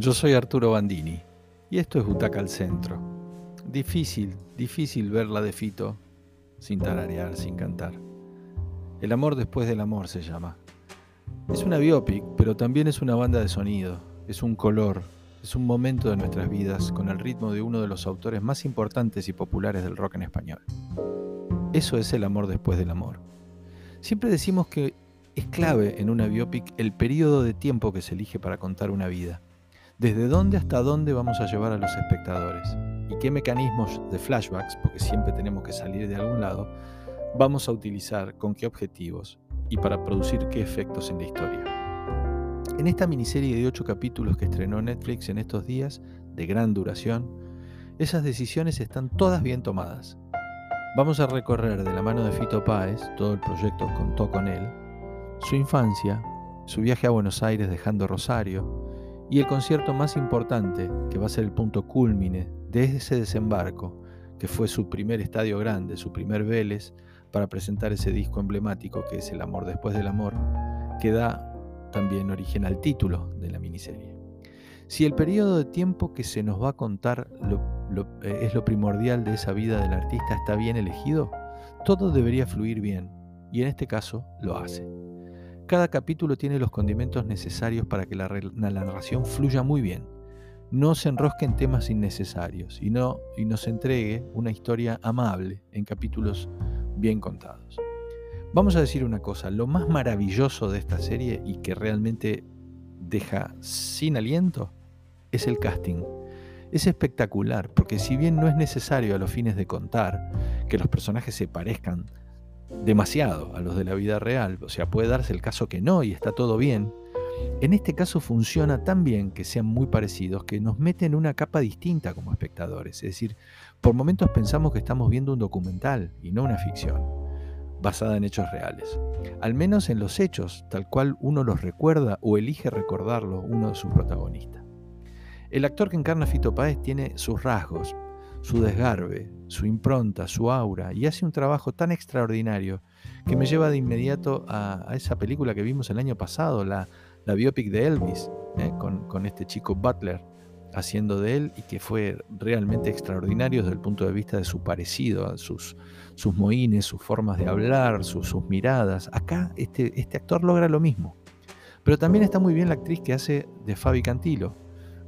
Yo soy Arturo Bandini y esto es Butaca al Centro. Difícil, difícil verla de Fito sin tararear, sin cantar. El amor después del amor se llama. Es una biopic, pero también es una banda de sonido, es un color, es un momento de nuestras vidas con el ritmo de uno de los autores más importantes y populares del rock en español. Eso es el amor después del amor. Siempre decimos que es clave en una biopic el periodo de tiempo que se elige para contar una vida desde dónde hasta dónde vamos a llevar a los espectadores y qué mecanismos de flashbacks, porque siempre tenemos que salir de algún lado, vamos a utilizar, con qué objetivos y para producir qué efectos en la historia. En esta miniserie de ocho capítulos que estrenó Netflix en estos días, de gran duración, esas decisiones están todas bien tomadas. Vamos a recorrer de la mano de Fito Páez, todo el proyecto contó con él, su infancia, su viaje a Buenos Aires dejando Rosario, y el concierto más importante, que va a ser el punto culmine de ese desembarco, que fue su primer estadio grande, su primer Vélez, para presentar ese disco emblemático que es El amor después del amor, que da también origen al título de la miniserie. Si el periodo de tiempo que se nos va a contar eh, es lo primordial de esa vida del artista está bien elegido, todo debería fluir bien, y en este caso lo hace. Cada capítulo tiene los condimentos necesarios para que la, narración fluya muy bien. No se enrosque en temas innecesarios y, no, y nos entregue una historia amable en capítulos bien contados. Vamos a decir una cosa, lo más maravilloso de esta serie y que realmente deja sin aliento es el casting. Es espectacular porque si bien no es necesario a los fines de contar que los personajes se parezcan demasiado a los de la vida real, o sea, puede darse el caso que no y está todo bien. En este caso funciona tan bien que sean muy parecidos que nos meten en una capa distinta como espectadores. Es decir, por momentos pensamos que estamos viendo un documental y no una ficción, basada en hechos reales. Al menos en los hechos, tal cual uno los recuerda o elige recordarlo uno de sus protagonistas. El actor que encarna a Fito Páez tiene sus rasgos, su desgarbe, su impronta, su aura, y hace un trabajo tan extraordinario que me lleva de inmediato a, esa película que vimos el año pasado, la, biopic de Elvis, ¿eh? con, este chico Butler haciendo de él y que fue realmente extraordinario desde el punto de vista de su parecido, sus, sus moines, sus formas de hablar, sus, sus miradas. Acá este, este actor logra lo mismo. Pero también está muy bien la actriz que hace de Fabi Cantilo,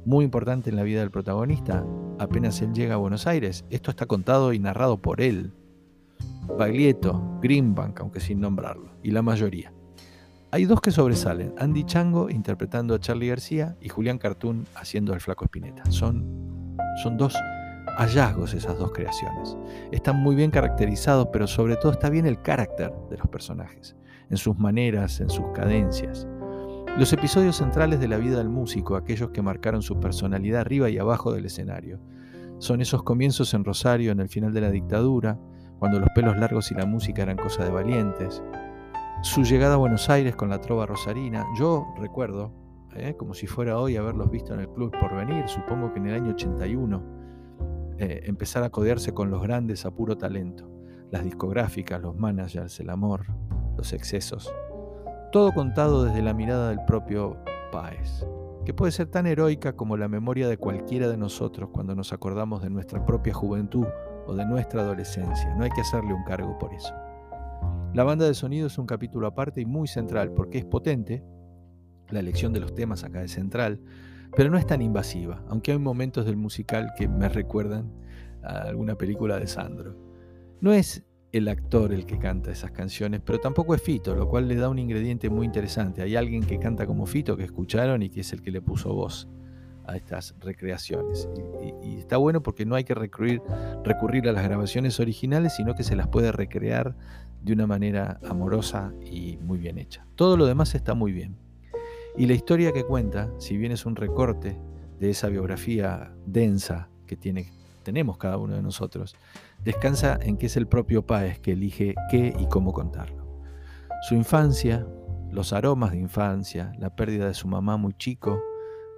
muy importante en la vida del protagonista, apenas él llega a Buenos Aires. Esto está contado y narrado por él. Baglietto, Greenbank, aunque sin nombrarlo, y la mayoría. Hay dos que sobresalen, Andy Chango interpretando a Charlie García y Julián Cartoon haciendo al flaco Espineta. Son, son dos hallazgos esas dos creaciones. Están muy bien caracterizados, pero sobre todo está bien el carácter de los personajes, en sus maneras, en sus cadencias. Los episodios centrales de la vida del músico, aquellos que marcaron su personalidad arriba y abajo del escenario, son esos comienzos en Rosario en el final de la dictadura, cuando los pelos largos y la música eran cosa de valientes, su llegada a Buenos Aires con la trova rosarina, yo recuerdo, eh, como si fuera hoy haberlos visto en el Club por venir, supongo que en el año 81, eh, empezar a codearse con los grandes a puro talento, las discográficas, los managers, el amor, los excesos. Todo contado desde la mirada del propio Páez, que puede ser tan heroica como la memoria de cualquiera de nosotros cuando nos acordamos de nuestra propia juventud o de nuestra adolescencia. No hay que hacerle un cargo por eso. La banda de sonido es un capítulo aparte y muy central porque es potente, la elección de los temas acá es central, pero no es tan invasiva, aunque hay momentos del musical que me recuerdan a alguna película de Sandro. No es el actor el que canta esas canciones, pero tampoco es Fito, lo cual le da un ingrediente muy interesante. Hay alguien que canta como Fito que escucharon y que es el que le puso voz a estas recreaciones. Y, está bueno porque no hay que recurrir, a las grabaciones originales, sino que se las puede recrear de una manera amorosa y muy bien hecha. Todo lo demás está muy bien. Y la historia que cuenta, si bien es un recorte de esa biografía densa que tiene, tenemos cada uno de nosotros, descansa en que es el propio Páez que elige qué y cómo contarlo. Su infancia, los aromas de infancia, la pérdida de su mamá muy chico,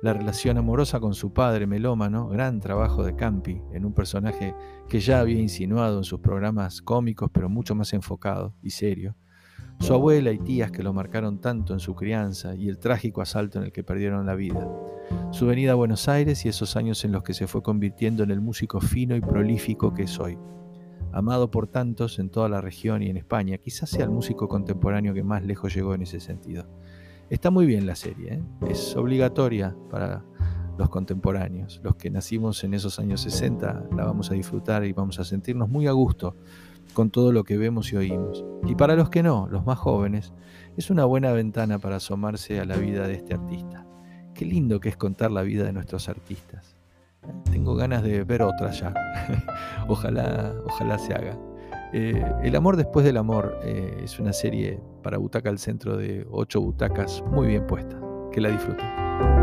la relación amorosa con su padre melómano, gran trabajo de Campi en un personaje que ya había insinuado en sus programas cómicos pero mucho más enfocado y serio, su abuela y tías que lo marcaron tanto en su crianza y el trágico asalto en el que perdieron la vida, su venida a Buenos Aires y esos años en los que se fue convirtiendo en el músico fino y prolífico que es hoy. Amado por tantos en toda la región y en España, quizás sea el músico contemporáneo que más lejos llegó en ese sentido. Está muy bien la serie, ¿eh? es obligatoria para los contemporáneos. Los que nacimos en esos años 60 la vamos a disfrutar y vamos a sentirnos muy a gusto con todo lo que vemos y oímos. Y para los que no, los más jóvenes, es una buena ventana para asomarse a la vida de este artista. Qué lindo que es contar la vida de nuestros artistas. Tengo ganas de ver otra ya. ojalá, ojalá se haga. Eh, el amor después del amor eh, es una serie para Butaca al Centro de ocho butacas muy bien puesta. Que la disfruten.